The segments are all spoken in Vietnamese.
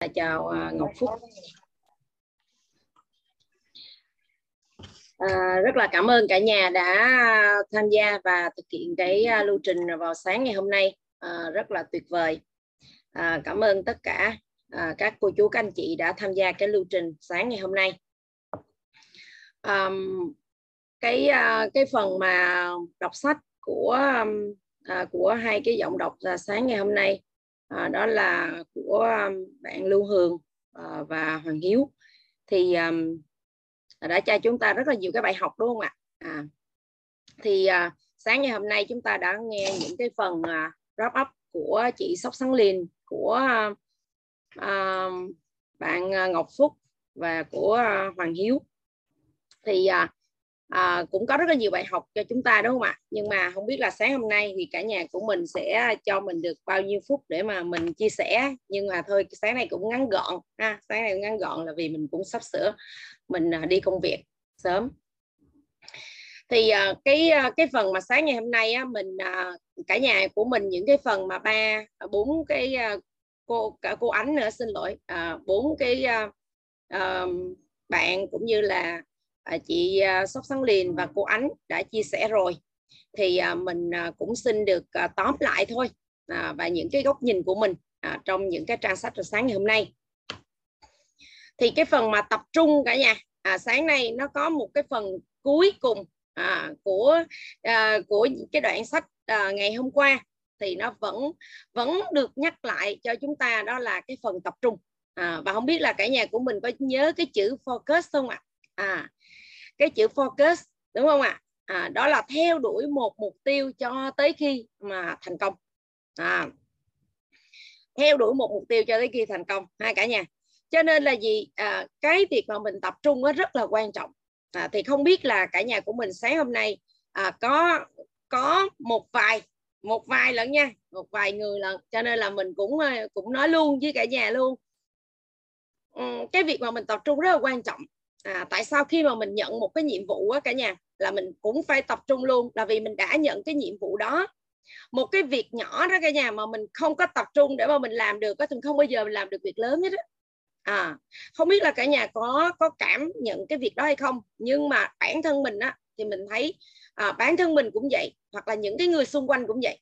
Dạ, chào à, Ngọc Phúc. À, rất là cảm ơn cả nhà đã tham gia và thực hiện cái à, lưu trình vào sáng ngày hôm nay. À, rất là tuyệt vời. À, cảm ơn tất cả à, các cô chú các anh chị đã tham gia cái lưu trình sáng ngày hôm nay. À, cái cái phần mà đọc sách của à, của hai cái giọng đọc à, sáng ngày hôm nay à, đó là của um, bạn Lưu Hường à, và Hoàng Hiếu. Thì à, đã cho chúng ta rất là nhiều cái bài học đúng không ạ? À, thì à, sáng ngày hôm nay chúng ta đã nghe những cái phần à, wrap up của chị Sóc Sáng Liên của à, um, bạn à, Ngọc Phúc và của à, Hoàng Hiếu. Thì à, à, cũng có rất là nhiều bài học cho chúng ta đúng không ạ? Nhưng mà không biết là sáng hôm nay thì cả nhà của mình sẽ cho mình được bao nhiêu phút để mà mình chia sẻ. Nhưng mà thôi sáng nay cũng ngắn gọn ha. Sáng nay cũng ngắn gọn là vì mình cũng sắp sửa mình à, đi công việc sớm. Thì uh, cái uh, cái phần mà sáng ngày hôm nay á, mình cả nhà của mình những cái phần mà ba bốn cái cô cả cô ánh nữa xin lỗi. Bốn cái bạn cũng như là À, chị à, Sóc Sáng Liền và cô Ánh đã chia sẻ rồi. Thì à, mình à, cũng xin được à, tóm lại thôi à, và những cái góc nhìn của mình trong những cái trang sách rồi sáng ngày hôm nay. Thì cái phần mà tập trung cả nhà à, sáng nay nó có một cái phần cuối cùng à, của à, của cái đoạn sách à, ngày hôm qua. Thì nó vẫn vẫn được nhắc lại cho chúng ta đó là cái phần tập trung. À, và không biết là cả nhà của mình có nhớ cái chữ focus không ạ? À? à cái chữ focus đúng không ạ? À, đó là theo đuổi một mục tiêu cho tới khi mà thành công. À, theo đuổi một mục tiêu cho tới khi thành công hai cả nhà. Cho nên là gì? À, cái việc mà mình tập trung nó rất là quan trọng. À, thì không biết là cả nhà của mình sáng hôm nay à, có có một vài một vài lận nha một vài người lận cho nên là mình cũng à, cũng nói luôn với cả nhà luôn. Ừ, cái việc mà mình tập trung rất là quan trọng à, tại sao khi mà mình nhận một cái nhiệm vụ á cả nhà là mình cũng phải tập trung luôn là vì mình đã nhận cái nhiệm vụ đó. Một cái việc nhỏ đó cả nhà mà mình không có tập trung để mà mình làm được thì không bao giờ mình làm được việc lớn hết á. À không biết là cả nhà có có cảm nhận cái việc đó hay không nhưng mà bản thân mình á thì mình thấy à, bản thân mình cũng vậy hoặc là những cái người xung quanh cũng vậy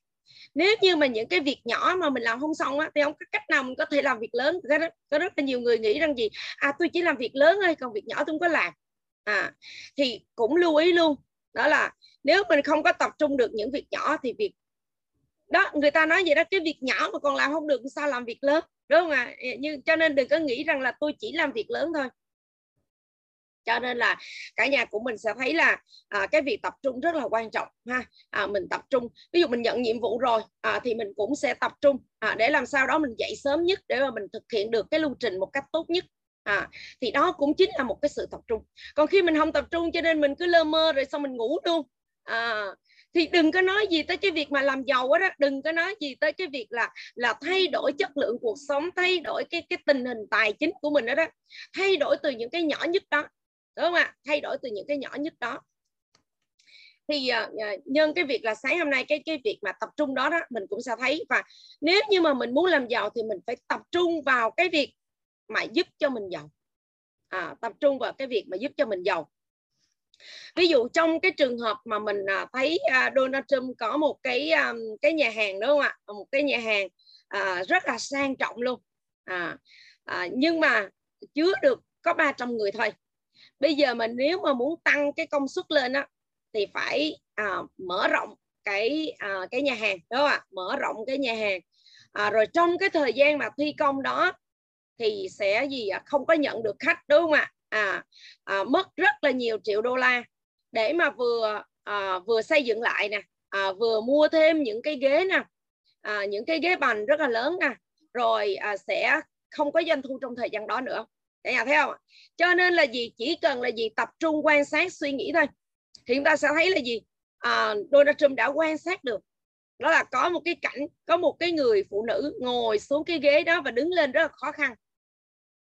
nếu như mà những cái việc nhỏ mà mình làm không xong á thì không có cách nào mình có thể làm việc lớn. Có rất, có rất là nhiều người nghĩ rằng gì? À tôi chỉ làm việc lớn thôi còn việc nhỏ tôi không có làm. À thì cũng lưu ý luôn. Đó là nếu mình không có tập trung được những việc nhỏ thì việc đó người ta nói vậy đó cái việc nhỏ mà còn làm không được sao làm việc lớn? Đúng không ạ? À? nhưng cho nên đừng có nghĩ rằng là tôi chỉ làm việc lớn thôi cho nên là cả nhà của mình sẽ thấy là à, cái việc tập trung rất là quan trọng ha. À, mình tập trung. Ví dụ mình nhận nhiệm vụ rồi à, thì mình cũng sẽ tập trung à, để làm sao đó mình dậy sớm nhất để mà mình thực hiện được cái lưu trình một cách tốt nhất. À, thì đó cũng chính là một cái sự tập trung. Còn khi mình không tập trung cho nên mình cứ lơ mơ rồi xong mình ngủ luôn. À, thì đừng có nói gì tới cái việc mà làm giàu đó. Đừng có nói gì tới cái việc là là thay đổi chất lượng cuộc sống thay đổi cái cái tình hình tài chính của mình đó đó. Thay đổi từ những cái nhỏ nhất đó đúng không ạ? Thay đổi từ những cái nhỏ nhất đó. Thì uh, nhân cái việc là sáng hôm nay cái cái việc mà tập trung đó đó mình cũng sẽ thấy. Và nếu như mà mình muốn làm giàu thì mình phải tập trung vào cái việc mà giúp cho mình giàu. À, tập trung vào cái việc mà giúp cho mình giàu. Ví dụ trong cái trường hợp mà mình uh, thấy uh, Donald Trump có một cái um, cái nhà hàng đúng không ạ? Một cái nhà hàng uh, rất là sang trọng luôn. À, à, nhưng mà chứa được có 300 người thôi bây giờ mình nếu mà muốn tăng cái công suất lên á thì phải à, mở rộng cái à, cái nhà hàng đúng không ạ? Mở rộng cái nhà hàng. À, rồi trong cái thời gian mà thi công đó thì sẽ gì à, không có nhận được khách đúng không ạ? À, à, mất rất là nhiều triệu đô la để mà vừa à, vừa xây dựng lại nè à, vừa mua thêm những cái ghế nè à, những cái ghế bành rất là lớn nè rồi à, sẽ không có doanh thu trong thời gian đó nữa cả nhà thấy không cho nên là gì? Chỉ cần là gì? Tập trung quan sát suy nghĩ thôi. Thì chúng ta sẽ thấy là gì? À, Donald Trump đã quan sát được. Đó là có một cái cảnh có một cái người phụ nữ ngồi xuống cái ghế đó và đứng lên rất là khó khăn.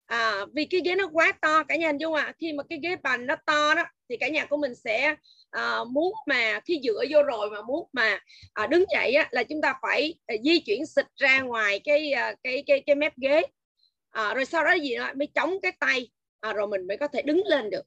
À, vì cái ghế nó quá to cả nhà hình dung ạ. À, khi mà cái ghế bành nó to đó thì cả nhà của mình sẽ à, muốn mà khi dựa vô rồi mà muốn mà à, đứng dậy á, là chúng ta phải à, di chuyển xịt ra ngoài cái à, cái cái cái mép ghế à, rồi sau đó gì đó, mới chống cái tay. À, rồi mình mới có thể đứng lên được.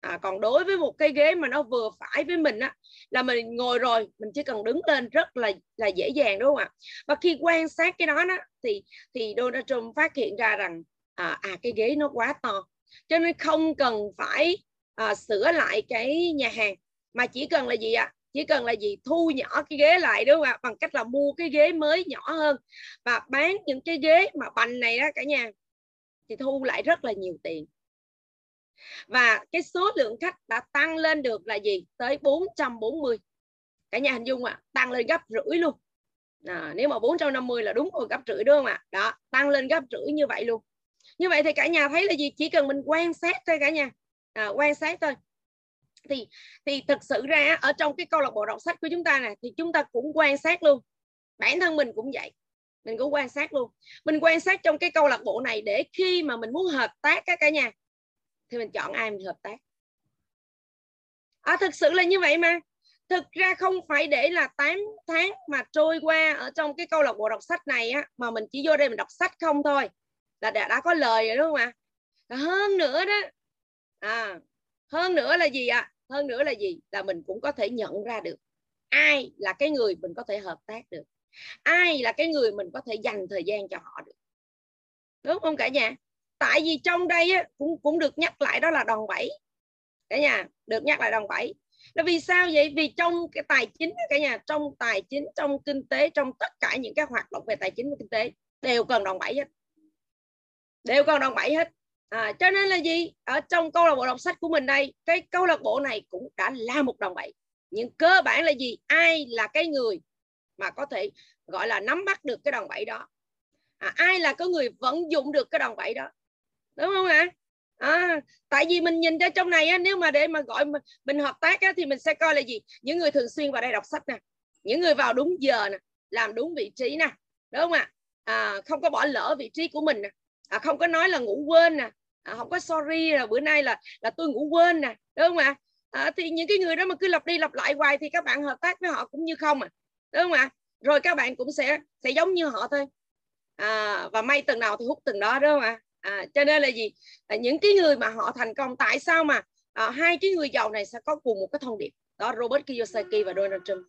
À, còn đối với một cái ghế mà nó vừa phải với mình á là mình ngồi rồi mình chỉ cần đứng lên rất là là dễ dàng đúng không ạ? Và khi quan sát cái đó đó thì thì Donald Trump phát hiện ra rằng à, à cái ghế nó quá to. Cho nên không cần phải à, sửa lại cái nhà hàng mà chỉ cần là gì ạ? À? chỉ cần là gì? Thu nhỏ cái ghế lại đúng không ạ? Bằng cách là mua cái ghế mới nhỏ hơn. Và bán những cái ghế mà bành này đó cả nhà thì thu lại rất là nhiều tiền. Và cái số lượng khách đã tăng lên được là gì? Tới 440 cả nhà hình dung ạ à, tăng lên gấp rưỡi luôn. À, nếu mà 450 là đúng rồi gấp rưỡi đúng không ạ? Đó tăng lên gấp rưỡi như vậy luôn. Như vậy thì cả nhà thấy là gì? Chỉ cần mình quan sát thôi cả nhà. À, quan sát thôi. Thì thì thực sự ra ở trong cái câu lạc bộ đọc sách của chúng ta này thì chúng ta cũng quan sát luôn. Bản thân mình cũng vậy mình cũng quan sát luôn. Mình quan sát trong cái câu lạc bộ này để khi mà mình muốn hợp tác các cả nhà thì mình chọn ai mình hợp tác. À, thực sự là như vậy mà. Thực ra không phải để là 8 tháng mà trôi qua ở trong cái câu lạc bộ đọc sách này á mà mình chỉ vô đây mình đọc sách không thôi. Là đã, đã có lời rồi đúng không ạ? À? hơn nữa đó à hơn nữa là gì ạ? À? hơn nữa là gì? Là mình cũng có thể nhận ra được ai là cái người mình có thể hợp tác được ai là cái người mình có thể dành thời gian cho họ được? Đúng không cả nhà? Tại vì trong đây á, cũng cũng được nhắc lại đó là đòn bẩy. Cả nhà được nhắc lại đòn bẩy. Là vì sao vậy? Vì trong cái tài chính cả nhà trong tài chính trong kinh tế trong tất cả những cái hoạt động về tài chính và kinh tế đều cần đòn bẩy hết. Đều cần đòn bẩy hết. À, cho nên là gì? Ở trong câu lạc bộ đọc sách của mình đây cái câu lạc bộ này cũng đã là một đòn bẩy. Nhưng cơ bản là gì? Ai là cái người mà có thể gọi là nắm bắt được cái đòn bẩy đó. À, ai là cái người vận dụng được cái đòn bẩy đó? Đúng không ạ? À, tại vì mình nhìn ra trong này á, nếu mà để mà gọi mình, mình hợp tác á, thì mình sẽ coi là gì? Những người thường xuyên vào đây đọc sách nè những người vào đúng giờ nè làm đúng vị trí nè đúng không ạ? À, không có bỏ lỡ vị trí của mình nè à, không có nói là ngủ quên nè à, không có sorry là bữa nay là là tôi ngủ quên nè đúng không ạ? À, thì những cái người đó mà cứ lặp đi lặp lại hoài thì các bạn hợp tác với họ cũng như không à đúng không ạ? Rồi các bạn cũng sẽ sẽ giống như họ thôi. À, và may từng nào thì hút từng đó đúng không ạ? À, cho nên là gì? À, những cái người mà họ thành công tại sao mà à, hai cái người giàu này sẽ có cùng một cái thông điệp? Đó Robert Kiyosaki và Donald Trump.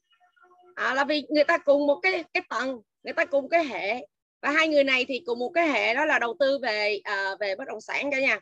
À, là vì người ta cùng một cái cái tầng người ta cùng cái hệ. Và hai người này thì cùng một cái hệ đó là đầu tư về à, về bất động sản cả nhà.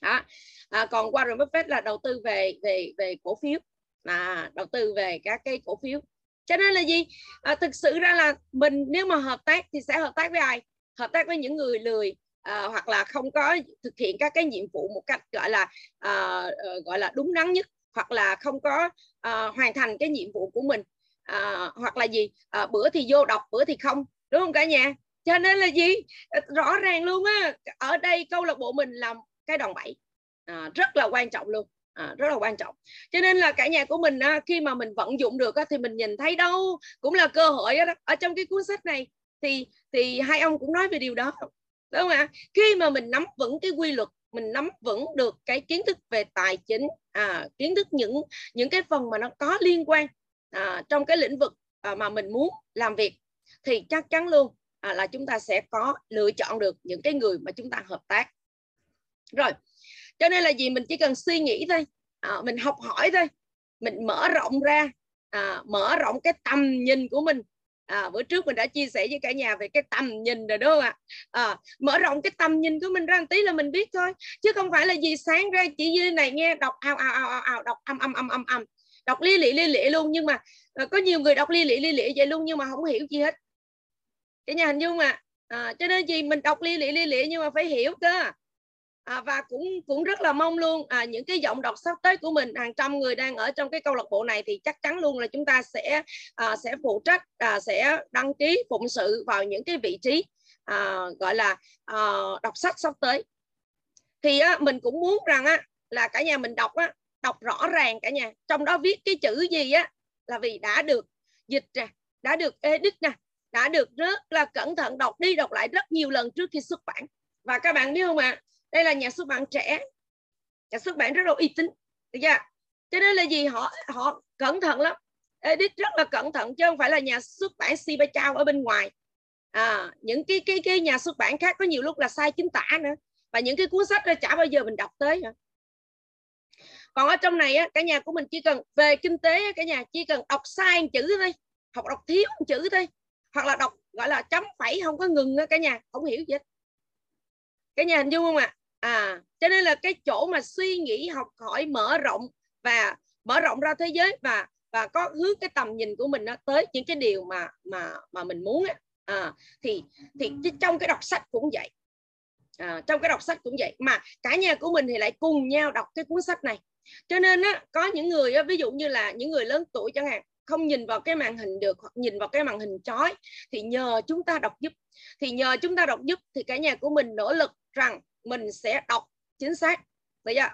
Đó. À, còn Warren Buffett là đầu tư về về về cổ phiếu. À, đầu tư về các cái cổ phiếu cho nên là gì? À, thực sự ra là mình nếu mà hợp tác thì sẽ hợp tác với ai? Hợp tác với những người lười à, hoặc là không có thực hiện các cái nhiệm vụ một cách gọi là à, ờ, gọi là đúng đắn nhất hoặc là không có à, hoàn thành cái nhiệm vụ của mình. À, hoặc là gì? À, bữa thì vô đọc bữa thì không đúng không cả nhà? Cho nên là gì? Ờ, rõ ràng luôn á ở đây câu lạc bộ mình làm cái đòn bẩy à, rất là quan trọng luôn à, rất là quan trọng. Cho nên là cả nhà của mình à, khi mà mình vận dụng được à, thì mình nhìn thấy đâu cũng là cơ hội đó. ở trong cái cuốn sách này thì thì hai ông cũng nói về điều đó đúng không ạ? Khi mà mình nắm vững cái quy luật mình nắm vững được cái kiến thức về tài chính à, kiến thức những những cái phần mà nó có liên quan à, trong cái lĩnh vực à, mà mình muốn làm việc thì chắc chắn luôn à, là chúng ta sẽ có lựa chọn được những cái người mà chúng ta hợp tác. Rồi cho nên là gì mình chỉ cần suy nghĩ thôi. À, mình học hỏi thôi. Mình mở rộng ra. À, mở rộng cái tầm nhìn của mình. À, bữa trước mình đã chia sẻ với cả nhà về cái tầm nhìn rồi đúng không ạ? À, mở rộng cái tầm nhìn của mình ra một tí là mình biết thôi. Chứ không phải là gì sáng ra chỉ như này nghe đọc ào ào ào ào, ào đọc âm âm âm âm âm. Đọc li lị li lị luôn. Nhưng mà à, có nhiều người đọc li lị li lị vậy luôn nhưng mà không hiểu gì hết. Cả nhà hình dung à, à cho nên gì mình đọc li lị li lị nhưng mà phải hiểu cơ à, và cũng cũng rất là mong luôn à, những cái giọng đọc sắp tới của mình hàng trăm người đang ở trong cái câu lạc bộ này thì chắc chắn luôn là chúng ta sẽ à, sẽ phụ trách à, sẽ đăng ký phụng sự vào những cái vị trí à, gọi là à, đọc sách sắp tới. Thì á, mình cũng muốn rằng á là cả nhà mình đọc á đọc rõ ràng cả nhà. Trong đó viết cái chữ gì á là vì đã được dịch nè đã được edit nè đã được rất là cẩn thận đọc đi đọc lại rất nhiều lần trước khi xuất bản. Và các bạn biết không ạ? à, đây là nhà xuất bản trẻ. Nhà xuất bản rất là uy tín. Được chưa? Cho nên là gì? Họ họ cẩn thận lắm. Edit rất là cẩn thận chứ không phải là nhà xuất bản si ba trao ở bên ngoài. À, những cái cái cái nhà xuất bản khác có nhiều lúc là sai chính tả nữa. Và những cái cuốn sách đó chả bao giờ mình đọc tới nữa. còn ở trong này á, cả nhà của mình chỉ cần về kinh tế cả nhà chỉ cần đọc sai chữ thôi. Học đọc thiếu chữ thôi. Hoặc là đọc gọi là chấm phẩy không có ngừng á cả nhà không hiểu gì hết. Cả nhà hình dung không ạ? à? À cho nên là cái chỗ mà suy nghĩ học hỏi mở rộng và mở rộng ra thế giới và và có hướng cái tầm nhìn của mình nó tới những cái điều mà mà mà mình muốn á. À, thì thì trong cái đọc sách cũng vậy. À, trong cái đọc sách cũng vậy. Mà cả nhà của mình thì lại cùng nhau đọc cái cuốn sách này. Cho nên á có những người á, ví dụ như là những người lớn tuổi chẳng hạn không nhìn vào cái màn hình được hoặc nhìn vào cái màn hình chói thì nhờ chúng ta đọc giúp. Thì nhờ chúng ta đọc giúp thì cả nhà của mình nỗ lực rằng mình sẽ đọc chính xác.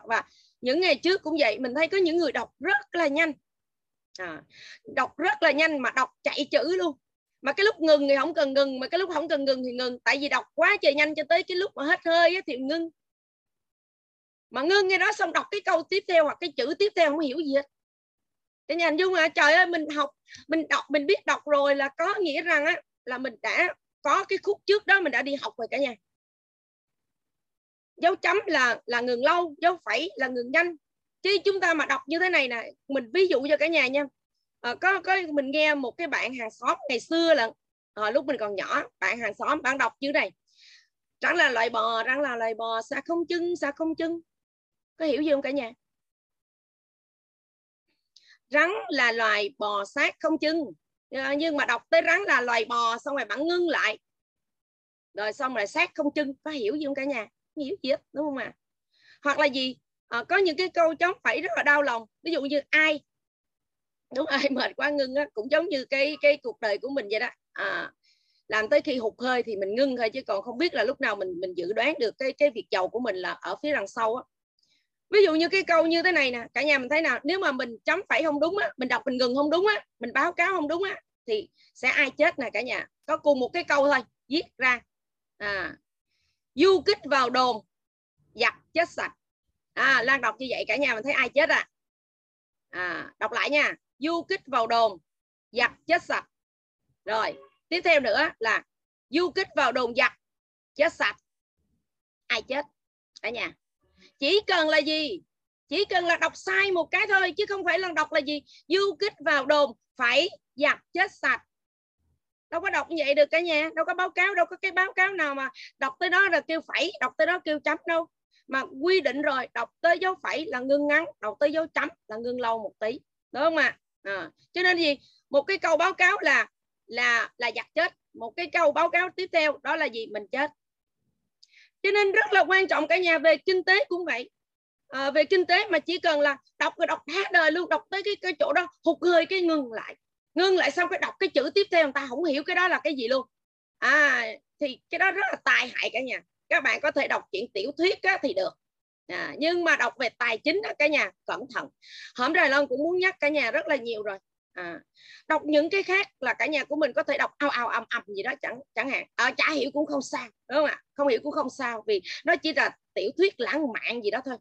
Và những ngày trước cũng vậy mình thấy có những người đọc rất là nhanh. À, đọc rất là nhanh mà đọc chạy chữ luôn. Mà cái lúc ngừng thì không cần ngừng mà cái lúc không cần ngừng thì ngừng. Tại vì đọc quá trời nhanh cho tới cái lúc mà hết hơi thì ngưng. Mà ngưng nghe đó xong đọc cái câu tiếp theo hoặc cái chữ tiếp theo không hiểu gì hết. Cái nhà dung à trời ơi mình học mình đọc mình biết đọc rồi là có nghĩa rằng á là mình đã có cái khúc trước đó mình đã đi học rồi cả nhà dấu chấm là là ngừng lâu dấu phẩy là ngừng nhanh. Chứ chúng ta mà đọc như thế này nè mình ví dụ cho cả nhà nha. À, có có mình nghe một cái bạn hàng xóm ngày xưa là à, lúc mình còn nhỏ bạn hàng xóm bạn đọc chữ này. Rắn là loài bò rắn là loài bò xa không chân xa không chân. Có hiểu gì không cả nhà? Rắn là loài bò sát không chân. Ờ, nhưng mà đọc tới rắn là loài bò xong rồi bạn ngưng lại. Rồi xong rồi sát không chân. Có hiểu gì không cả nhà? Hiểu gì hết đúng không ạ? À? hoặc là gì? À, có những cái câu chống phẩy rất là đau lòng. Ví dụ như ai? Đúng ai mệt quá ngưng á cũng giống như cái cái cuộc đời của mình vậy đó. À, làm tới khi hụt hơi thì mình ngưng thôi chứ còn không biết là lúc nào mình mình dự đoán được cái cái việc giàu của mình là ở phía đằng sau á. Ví dụ như cái câu như thế này nè cả nhà mình thấy nào nếu mà mình chấm phẩy không đúng á mình đọc mình ngừng không đúng á mình báo cáo không đúng á thì sẽ ai chết nè cả nhà? Có cùng một cái câu thôi viết ra. À du kích vào đồn, giặc chết sạch. À lan đọc như vậy cả nhà mình thấy ai chết à? À đọc lại nha. Du kích vào đồn, giặc chết sạch. Rồi, tiếp theo nữa là du kích vào đồn, giặc chết sạch. Ai chết? Cả nhà. Chỉ cần là gì? Chỉ cần là đọc sai một cái thôi, chứ không phải là đọc là gì? Du kích vào đồn, phải giặc chết sạch đâu có đọc như vậy được cả nhà đâu có báo cáo đâu có cái báo cáo nào mà đọc tới đó là kêu phẩy đọc tới đó kêu chấm đâu. Mà quy định rồi đọc tới dấu phẩy là ngưng ngắn đọc tới dấu chấm là ngưng lâu một tí đúng không ạ? À? cho nên gì một cái câu báo cáo là là là giặt chết một cái câu báo cáo tiếp theo đó là gì? Mình chết. Cho nên rất là quan trọng cả nhà về kinh tế cũng vậy. À, về kinh tế mà chỉ cần là đọc rồi đọc hết đời luôn đọc tới cái cái chỗ đó hụt hơi cái ngừng lại ngưng lại xong cái đọc cái chữ tiếp theo người ta không hiểu cái đó là cái gì luôn. À thì cái đó rất là tai hại cả nhà. Các bạn có thể đọc chuyện tiểu thuyết á, thì được. À, nhưng mà đọc về tài chính á, cả nhà cẩn thận. Hôm rồi long cũng muốn nhắc cả nhà rất là nhiều rồi. À, đọc những cái khác là cả nhà của mình có thể đọc ao ao ầm ầm gì đó chẳng chẳng hạn. À, chả hiểu cũng không sao đúng không ạ? Không hiểu cũng không sao vì nó chỉ là tiểu thuyết lãng mạn gì đó thôi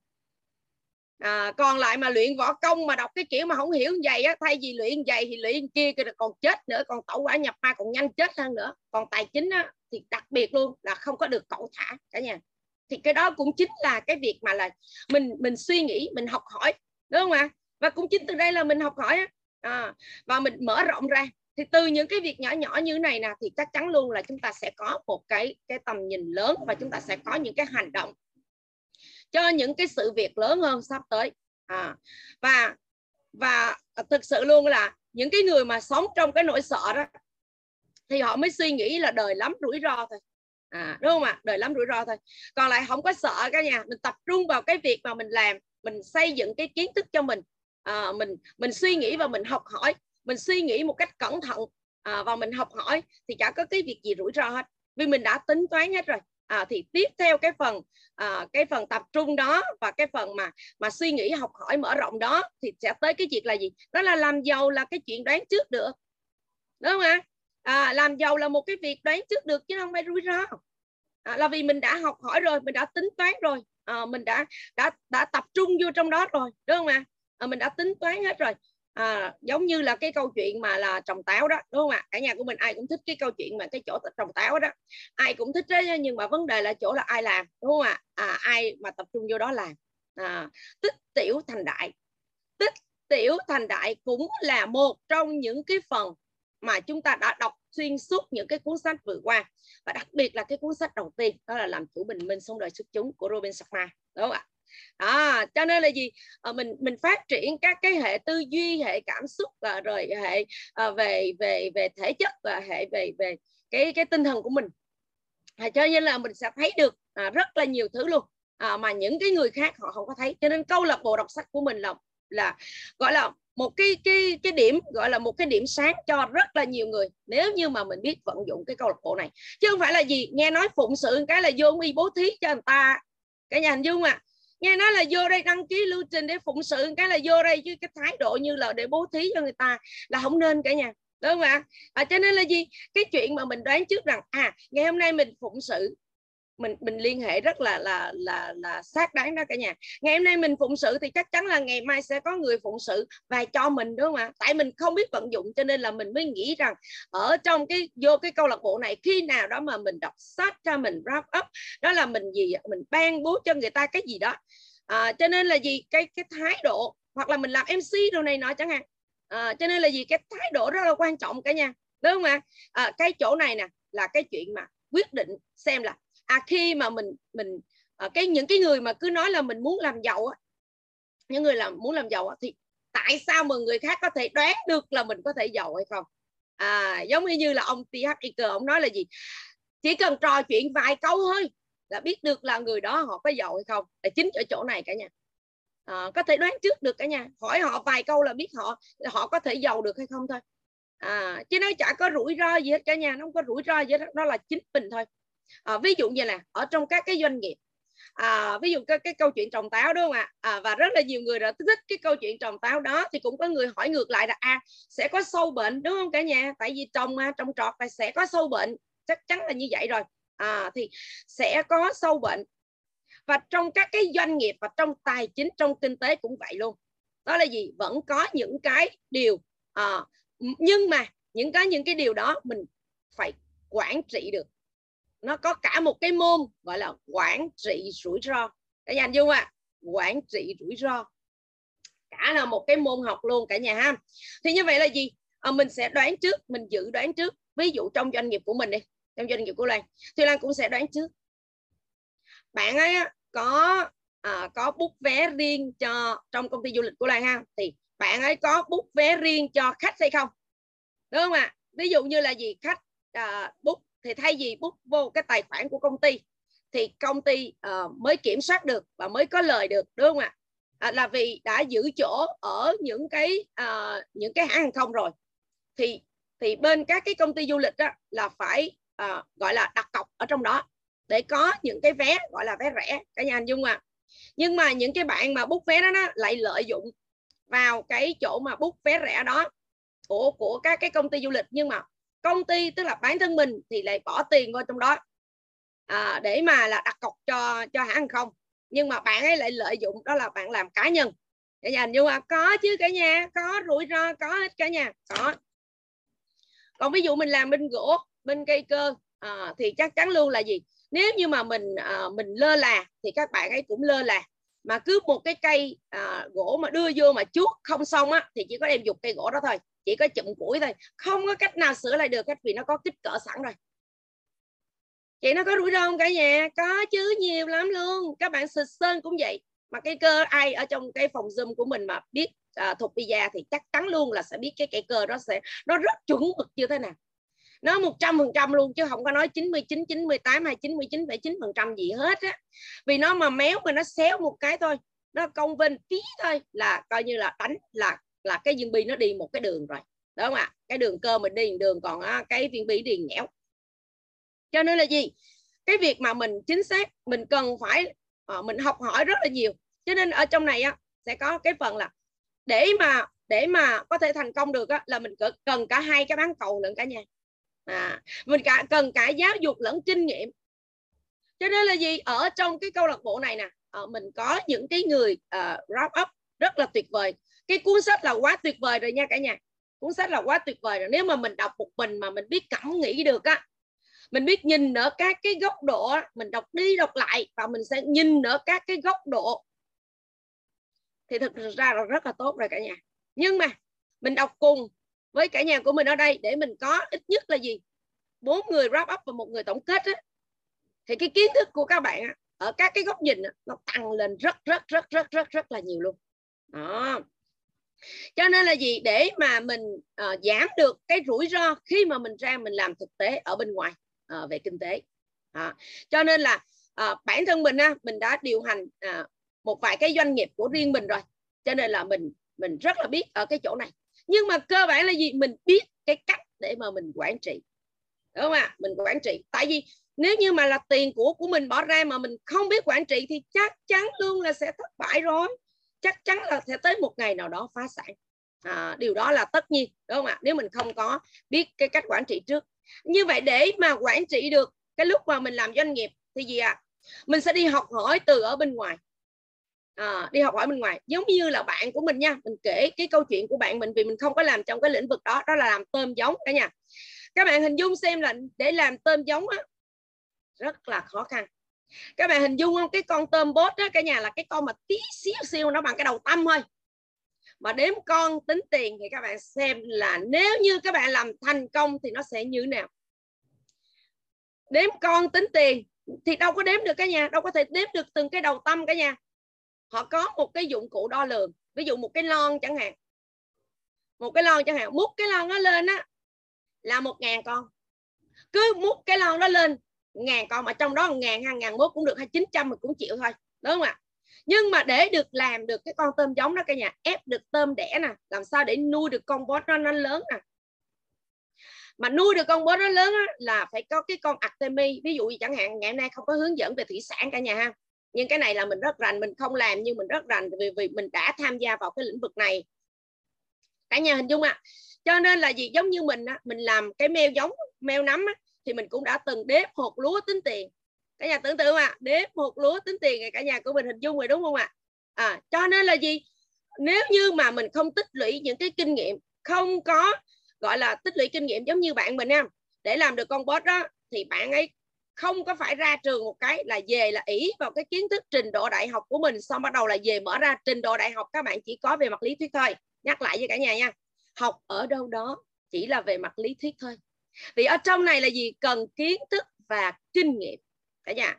à, còn lại mà luyện võ công mà đọc cái kiểu mà không hiểu như vậy á thay vì luyện vậy thì luyện kia còn chết nữa còn tẩu quả nhập ma còn nhanh chết hơn nữa. Còn tài chính á thì đặc biệt luôn là không có được cậu thả cả nhà. Thì cái đó cũng chính là cái việc mà là mình mình suy nghĩ mình học hỏi đúng không ạ? Và cũng chính từ đây là mình học hỏi á. À, và mình mở rộng ra. Thì từ những cái việc nhỏ nhỏ như này nè thì chắc chắn luôn là chúng ta sẽ có một cái cái tầm nhìn lớn và chúng ta sẽ có những cái hành động cho những cái sự việc lớn hơn sắp tới. À, và và thực sự luôn là những cái người mà sống trong cái nỗi sợ đó thì họ mới suy nghĩ là đời lắm rủi ro thôi. À, đúng không ạ? Đời lắm rủi ro thôi. Còn lại không có sợ cả nhà. Mình tập trung vào cái việc mà mình làm mình xây dựng cái kiến thức cho mình. À, mình mình suy nghĩ và mình học hỏi. Mình suy nghĩ một cách cẩn thận à, và mình học hỏi thì chả có cái việc gì rủi ro hết. Vì mình đã tính toán hết rồi à, thì tiếp theo cái phần à, cái phần tập trung đó và cái phần mà mà suy nghĩ học hỏi mở rộng đó thì sẽ tới cái việc là gì? Đó là làm giàu là cái chuyện đoán trước được. Đúng không ạ? À, làm giàu là một cái việc đoán trước được chứ không phải rủi ro. À, là vì mình đã học hỏi rồi mình đã tính toán rồi. À, mình đã đã đã tập trung vô trong đó rồi. Đúng không ạ? À, mình đã tính toán hết rồi à, giống như là cái câu chuyện mà là trồng táo đó đúng không ạ? Cả nhà của mình ai cũng thích cái câu chuyện mà cái chỗ trồng táo đó. Ai cũng thích đó nhưng mà vấn đề là chỗ là ai làm đúng không ạ? À, ai mà tập trung vô đó làm. À, tích tiểu thành đại. Tích tiểu thành đại cũng là một trong những cái phần mà chúng ta đã đọc xuyên suốt những cái cuốn sách vừa qua. Và đặc biệt là cái cuốn sách đầu tiên đó là làm chủ bình minh sống đời xuất chúng của Robin Sharma đúng không ạ? À cho nên là gì? À, mình mình phát triển các cái hệ tư duy hệ cảm xúc và rồi hệ à, về về về thể chất và hệ về về cái cái tinh thần của mình. À, cho nên là mình sẽ thấy được à, rất là nhiều thứ luôn. À, mà những cái người khác họ không có thấy. Cho nên câu lạc bộ đọc sách của mình là là gọi là một cái cái cái điểm gọi là một cái điểm sáng cho rất là nhiều người. Nếu như mà mình biết vận dụng cái câu lạc bộ này. Chứ không phải là gì nghe nói phụng sự cái là vô y bố thí cho người ta. Cả nhà hình dung à nghe nói là vô đây đăng ký lưu trình để phụng sự cái là vô đây chứ cái thái độ như là để bố thí cho người ta là không nên cả nhà đúng không ạ? À, cho nên là gì? Cái chuyện mà mình đoán trước rằng à ngày hôm nay mình phụng sự mình mình liên hệ rất là là là là xác đáng đó cả nhà. Ngày hôm nay mình phụng sự thì chắc chắn là ngày mai sẽ có người phụng sự và cho mình đúng không ạ? Tại mình không biết vận dụng cho nên là mình mới nghĩ rằng ở trong cái vô cái câu lạc bộ này khi nào đó mà mình đọc sách cho mình wrap up đó là mình gì mình ban bố cho người ta cái gì đó. À, cho nên là gì? Cái cái thái độ hoặc là mình làm mc đồ này nọ chẳng hạn. À, cho nên là gì? Cái thái độ rất là quan trọng cả nhà đúng không ạ? À, cái chỗ này nè là cái chuyện mà quyết định xem là à khi mà mình mình à, cái những cái người mà cứ nói là mình muốn làm giàu á những người làm muốn làm giàu á, thì tại sao mà người khác có thể đoán được là mình có thể giàu hay không? À giống như là ông TH Iker ông nói là gì? Chỉ cần trò chuyện vài câu thôi là biết được là người đó họ có giàu hay không. Là chính ở chỗ này cả nhà. À, có thể đoán trước được cả nhà. Hỏi họ vài câu là biết họ họ có thể giàu được hay không thôi. À, chứ nó chả có rủi ro gì hết cả nhà nó không có rủi ro gì hết. Đó là chính mình thôi à, ví dụ như là ở trong các cái doanh nghiệp à, ví dụ cái, cái câu chuyện trồng táo đúng không ạ? À, và rất là nhiều người đã thích cái câu chuyện trồng táo đó thì cũng có người hỏi ngược lại là à sẽ có sâu bệnh đúng không cả nhà? Tại vì trồng trồng trọt là sẽ có sâu bệnh chắc chắn là như vậy rồi. À, thì sẽ có sâu bệnh. Và trong các cái doanh nghiệp và trong tài chính trong kinh tế cũng vậy luôn. Đó là gì? Vẫn có những cái điều à, nhưng mà những cái những cái điều đó mình phải quản trị được nó có cả một cái môn gọi là quản trị rủi ro. Cả nhà dung à quản trị rủi ro. Cả là một cái môn học luôn cả nhà ha. Thì như vậy là gì? À, mình sẽ đoán trước mình dự đoán trước. Ví dụ trong doanh nghiệp của mình đi trong doanh nghiệp của Lan thì Lan cũng sẽ đoán trước. Bạn ấy có à, có bút vé riêng cho trong công ty du lịch của Lan ha. Thì bạn ấy có bút vé riêng cho khách hay không? Đúng không ạ? Ví dụ như là gì? Khách à, bút thì thay vì bút vô cái tài khoản của công ty thì công ty uh, mới kiểm soát được và mới có lời được đúng không ạ? À, là vì đã giữ chỗ ở những cái uh, những cái hãng hàng không rồi. Thì thì bên các cái công ty du lịch đó là phải uh, gọi là đặt cọc ở trong đó để có những cái vé gọi là vé rẻ cả nhà anh dung à nhưng mà những cái bạn mà bút vé đó, đó lại lợi dụng vào cái chỗ mà bút vé rẻ đó của của các cái công ty du lịch. Nhưng mà công ty tức là bản thân mình thì lại bỏ tiền vào trong đó. À, để mà là đặt cọc cho cho hãng không. Nhưng mà bạn ấy lại lợi dụng đó là bạn làm cá nhân. Cả nhà nhưng mà có chứ cả nhà có rủi ro có hết cả nhà. Có còn ví dụ mình làm bên gỗ bên cây cơ à, thì chắc chắn luôn là gì? Nếu như mà mình à, mình lơ là thì các bạn ấy cũng lơ là. Mà cứ một cái cây à, gỗ mà đưa vô mà chuốt không xong á thì chỉ có đem dục cây gỗ đó thôi chỉ có chụm củi thôi. Không có cách nào sửa lại được hết vì nó có kích cỡ sẵn rồi. Chị nó có rủi ro không cả nhà? Có chứ nhiều lắm luôn. Các bạn xịt sơn cũng vậy. Mà cái cơ ai ở trong cái phòng zoom của mình mà biết à, thuộc pizza thì chắc chắn luôn là sẽ biết cái cái cơ đó sẽ nó rất chuẩn mực như thế nào. Nó một trăm phần trăm luôn chứ không có nói 99 98 hay 99,9 phần trăm gì hết á. Vì nó mà méo mà nó xéo một cái thôi nó công vinh tí thôi là coi như là đánh là là cái viên bi nó đi một cái đường rồi đúng không ạ? Cái đường cơ mình đi đường còn á, cái viên bi đi nhẽo cho nên là gì? Cái việc mà mình chính xác mình cần phải ờ, mình học hỏi rất là nhiều. Cho nên ở trong này á sẽ có cái phần là để mà để mà có thể thành công được á, là mình cần cả hai cái bán cầu lẫn cả nhà. À, mình cả cần cả giáo dục lẫn kinh nghiệm. Cho nên là gì? Ở trong cái câu lạc bộ này nè à, mình có những cái người uh, wrap up rất là tuyệt vời cái cuốn sách là quá tuyệt vời rồi nha cả nhà. Cuốn sách là quá tuyệt vời rồi. Nếu mà mình đọc một mình mà mình biết cảm nghĩ được á mình biết nhìn ở các cái góc độ mình đọc đi đọc lại và mình sẽ nhìn ở các cái góc độ thì thực ra là rất là tốt rồi cả nhà. Nhưng mà mình đọc cùng với cả nhà của mình ở đây để mình có ít nhất là gì? Bốn người wrap up và một người tổng kết á, thì cái kiến thức của các bạn á, ở các cái góc nhìn á, nó tăng lên rất rất rất rất rất rất là nhiều luôn. Đó cho nên là gì? Để mà mình uh, giảm được cái rủi ro khi mà mình ra mình làm thực tế ở bên ngoài uh, về kinh tế. À, cho nên là uh, bản thân mình á, mình đã điều hành uh, một vài cái doanh nghiệp của riêng mình rồi. Cho nên là mình mình rất là biết ở cái chỗ này. Nhưng mà cơ bản là gì? Mình biết cái cách để mà mình quản trị. Đúng không ạ? Mình quản trị. Tại vì nếu như mà là tiền của của mình bỏ ra mà mình không biết quản trị thì chắc chắn luôn là sẽ thất bại rồi chắc chắn là sẽ tới một ngày nào đó phá sản. À, điều đó là tất nhiên đúng không ạ? Nếu mình không có biết cái cách quản trị trước. Như vậy để mà quản trị được cái lúc mà mình làm doanh nghiệp thì gì ạ? À? mình sẽ đi học hỏi từ ở bên ngoài. À, đi học hỏi bên ngoài. Giống như là bạn của mình nha mình kể cái câu chuyện của bạn mình vì mình không có làm trong cái lĩnh vực đó đó là làm tôm giống cả nhà. Các bạn hình dung xem là để làm tôm giống á, rất là khó khăn các bạn hình dung không? Cái con tôm bốt đó cả nhà là cái con mà tí xíu siêu nó bằng cái đầu tâm thôi. Mà đếm con tính tiền thì các bạn xem là nếu như các bạn làm thành công thì nó sẽ như thế nào? Đếm con tính tiền thì đâu có đếm được cả nhà, đâu có thể đếm được từng cái đầu tâm cả nhà. Họ có một cái dụng cụ đo lường, ví dụ một cái lon chẳng hạn. Một cái lon chẳng hạn, múc cái lon nó lên á, là một ngàn con. Cứ múc cái lon đó lên ngàn con mà trong đó ngàn hàng ngàn mốt cũng được hay chín trăm mình cũng chịu thôi đúng không ạ? Nhưng mà để được làm được cái con tôm giống đó cả nhà ép được tôm đẻ nè làm sao để nuôi được con bó nó nó lớn nè? Mà nuôi được con bó nó lớn á, là phải có cái con Artemi ví dụ chẳng hạn ngày hôm nay không có hướng dẫn về thủy sản cả nhà ha. Nhưng cái này là mình rất rành mình không làm nhưng mình rất rành vì vì mình đã tham gia vào cái lĩnh vực này. Cả nhà hình dung ạ. À. cho nên là gì? Giống như mình á, mình làm cái meo giống meo nấm á, thì mình cũng đã từng đếm hột lúa tính tiền. Cả nhà tưởng tượng à đếm hột lúa tính tiền cả nhà của mình hình dung rồi đúng không ạ? À? à cho nên là gì? Nếu như mà mình không tích lũy những cái kinh nghiệm, không có, gọi là, tích lũy kinh nghiệm giống như bạn mình em, để làm được con boss đó, thì bạn ấy không có phải ra trường một cái là về là ỷ vào cái kiến thức trình độ đại học của mình, xong bắt đầu là về mở ra trình độ đại học. Các bạn chỉ có về mặt lý thuyết thôi. Nhắc lại với cả nhà nha, học ở đâu đó chỉ là về mặt lý thuyết thôi vì ở trong này là gì? Cần kiến thức và kinh nghiệm. Cả nhà.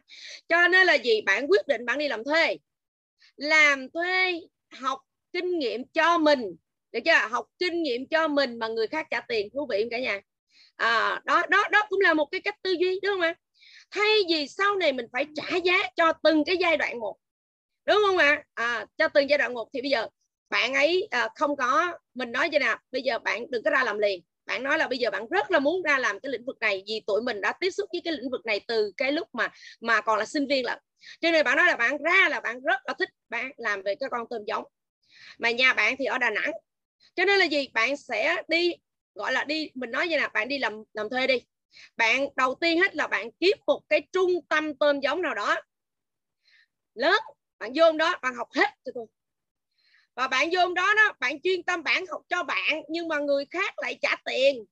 Cho nên là gì? Bạn quyết định bạn đi làm thuê. Làm thuê học kinh nghiệm cho mình. Được chưa? Học kinh nghiệm cho mình mà người khác trả tiền. Thú vị cả nhà? À, đó đó đó cũng là một cái cách tư duy đúng không ạ? Thay vì sau này mình phải trả giá cho từng cái giai đoạn một. Đúng không ạ? À, cho từng giai đoạn một. Thì bây giờ bạn ấy à, không có mình nói như nào bây giờ bạn đừng có ra làm liền bạn nói là bây giờ bạn rất là muốn ra làm cái lĩnh vực này vì tụi mình đã tiếp xúc với cái lĩnh vực này từ cái lúc mà mà còn là sinh viên là cho nên bạn nói là bạn ra là bạn rất là thích bạn làm về cái con tôm giống. Mà nhà bạn thì ở Đà Nẵng. Cho nên là gì? Bạn sẽ đi, gọi là đi, mình nói như là bạn đi làm làm thuê đi. Bạn đầu tiên hết là bạn kiếm một cái trung tâm tôm giống nào đó. Lớn, bạn vô đó, bạn học hết cho tôi và bạn vô đó đó, bạn chuyên tâm bạn học cho bạn, nhưng mà người khác lại trả tiền.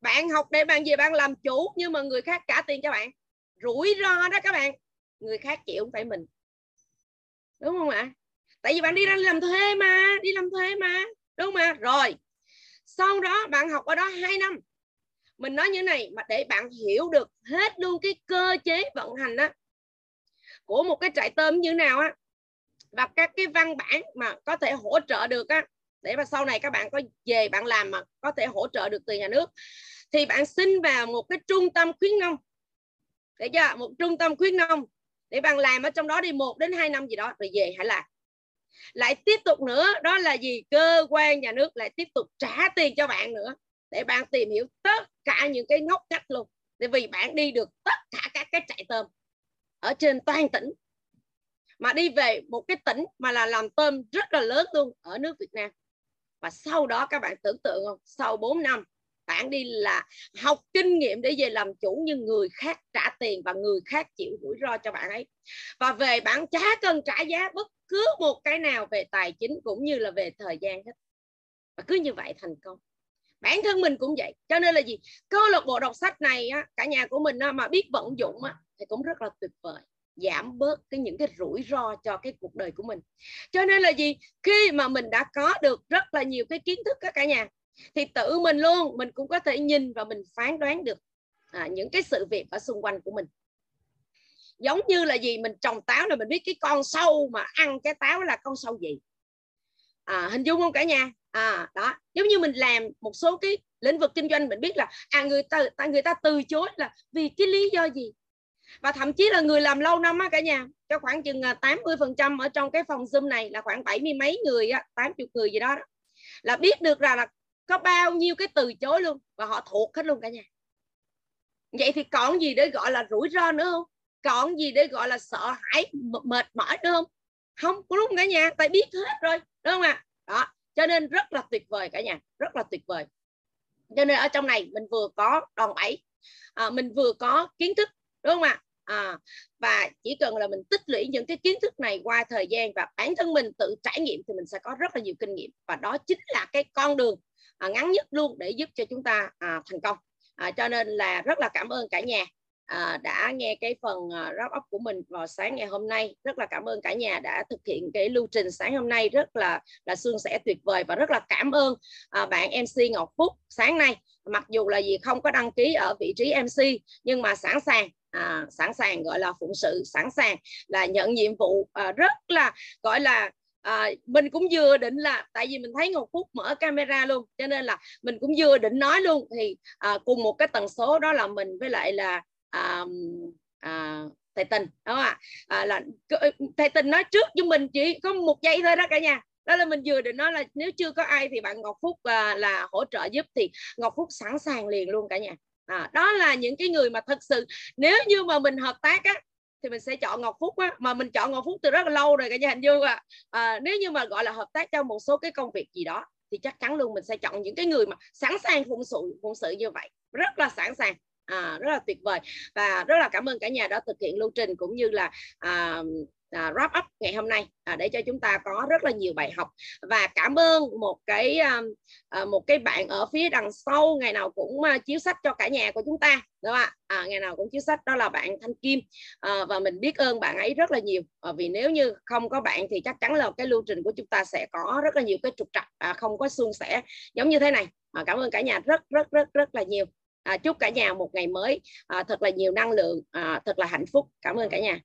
Bạn học để bạn về bạn làm chủ, nhưng mà người khác trả tiền cho bạn. Rủi ro đó các bạn, người khác chịu không phải mình. Đúng không ạ? Tại vì bạn đi ra làm thuê mà, đi làm thuê mà, đúng không ạ? Rồi, sau đó bạn học ở đó 2 năm. Mình nói như này, mà để bạn hiểu được hết luôn cái cơ chế vận hành á, của một cái trại tôm như nào á và các cái văn bản mà có thể hỗ trợ được á, để mà sau này các bạn có về bạn làm mà có thể hỗ trợ được từ nhà nước, thì bạn xin vào một cái trung tâm khuyến nông. Để chưa? Một trung tâm khuyến nông để bạn làm ở trong đó đi một đến hai năm gì đó rồi về hãy làm lại tiếp tục nữa, đó là gì? Cơ quan nhà nước lại tiếp tục trả tiền cho bạn nữa để bạn tìm hiểu tất cả những cái ngóc ngách luôn. Để vì bạn đi được tất cả các cái trại tôm ở trên toàn tỉnh mà đi về một cái tỉnh mà là làm tôm rất là lớn luôn ở nước Việt Nam. Và sau đó các bạn tưởng tượng không? Sau 4 năm bạn đi là học kinh nghiệm để về làm chủ nhưng người khác trả tiền và người khác chịu rủi ro cho bạn ấy. Và về bạn chả cần trả giá bất cứ một cái nào về tài chính cũng như là về thời gian hết. Và cứ như vậy thành công. Bản thân mình cũng vậy. Cho nên là gì? Câu lạc bộ đọc sách này á, cả nhà của mình á, mà biết vận dụng á, thì cũng rất là tuyệt vời giảm bớt cái những cái rủi ro cho cái cuộc đời của mình. Cho nên là gì? Khi mà mình đã có được rất là nhiều cái kiến thức các cả nhà thì tự mình luôn mình cũng có thể nhìn và mình phán đoán được à, những cái sự việc ở xung quanh của mình. Giống như là gì? Mình trồng táo là mình biết cái con sâu mà ăn cái táo là con sâu gì. À, hình dung không cả nhà? À đó giống như mình làm một số cái lĩnh vực kinh doanh mình biết là à người ta người ta từ chối là vì cái lý do gì? Và thậm chí là người làm lâu năm á cả nhà cho khoảng chừng à, 80 phần trăm ở trong cái phòng zoom này là khoảng bảy mươi mấy người á 80 người gì đó, đó. Là biết được rằng là có bao nhiêu cái từ chối luôn và họ thuộc hết luôn cả nhà. Vậy thì còn gì để gọi là rủi ro nữa không? Còn gì để gọi là sợ hãi mệt mỏi nữa không? Không có luôn cả nhà tại biết hết rồi đúng không ạ? À? đó cho nên rất là tuyệt vời cả nhà rất là tuyệt vời. Cho nên ở trong này mình vừa có đòn bẩy à, mình vừa có kiến thức đúng không ạ? À, và chỉ cần là mình tích lũy những cái kiến thức này qua thời gian và bản thân mình tự trải nghiệm thì mình sẽ có rất là nhiều kinh nghiệm. Và đó chính là cái con đường à, ngắn nhất luôn để giúp cho chúng ta à, thành công. À, cho nên là rất là cảm ơn cả nhà à, đã nghe cái phần à, wrap up của mình vào sáng ngày hôm nay. Rất là cảm ơn cả nhà đã thực hiện cái lưu trình sáng hôm nay. Rất là là suôn sẻ tuyệt vời và rất là cảm ơn à, bạn MC Ngọc Phúc sáng nay. Mặc dù là gì không có đăng ký ở vị trí MC nhưng mà sẵn sàng à, sẵn sàng gọi là phụng sự sẵn sàng là nhận nhiệm vụ à, rất là gọi là à, mình cũng vừa định là tại vì mình thấy Ngọc Phúc mở camera luôn cho nên là mình cũng vừa định nói luôn thì à, cùng một cái tần số đó là mình với lại là à, à, thầy tình đúng không ạ? À, là thầy tình nói trước nhưng mình chỉ có một giây thôi đó cả nhà. Đó là mình vừa định nói là nếu chưa có ai thì bạn Ngọc Phúc à, là hỗ trợ giúp thì Ngọc Phúc sẵn sàng liền luôn cả nhà à, đó là những cái người mà thật sự nếu như mà mình hợp tác á thì mình sẽ chọn Ngọc Phúc á. Mà mình chọn Ngọc Phúc từ rất là lâu rồi cả nhà hình dung à. à nếu như mà gọi là hợp tác trong một số cái công việc gì đó thì chắc chắn luôn mình sẽ chọn những cái người mà sẵn sàng phụng sự phụng sự như vậy. Rất là sẵn sàng. À, rất là tuyệt vời. Và rất là cảm ơn cả nhà đã thực hiện lưu trình cũng như là à, à, wrap up ngày hôm nay à, để cho chúng ta có rất là nhiều bài học. Và cảm ơn một cái à, à một cái bạn ở phía đằng sau ngày nào cũng à, chiếu sách cho cả nhà của chúng ta đúng không ạ? À, ngày nào cũng chiếu sách đó là bạn Thanh Kim. À, và mình biết ơn bạn ấy rất là nhiều. À, vì nếu như không có bạn thì chắc chắn là cái lưu trình của chúng ta sẽ có rất là nhiều cái trục trặc à, không có suôn sẻ giống như thế này. À, cảm ơn cả nhà rất rất rất rất là nhiều. À, chúc cả nhà một ngày mới à, thật là nhiều năng lượng à, thật là hạnh phúc. Cảm ơn cả nhà.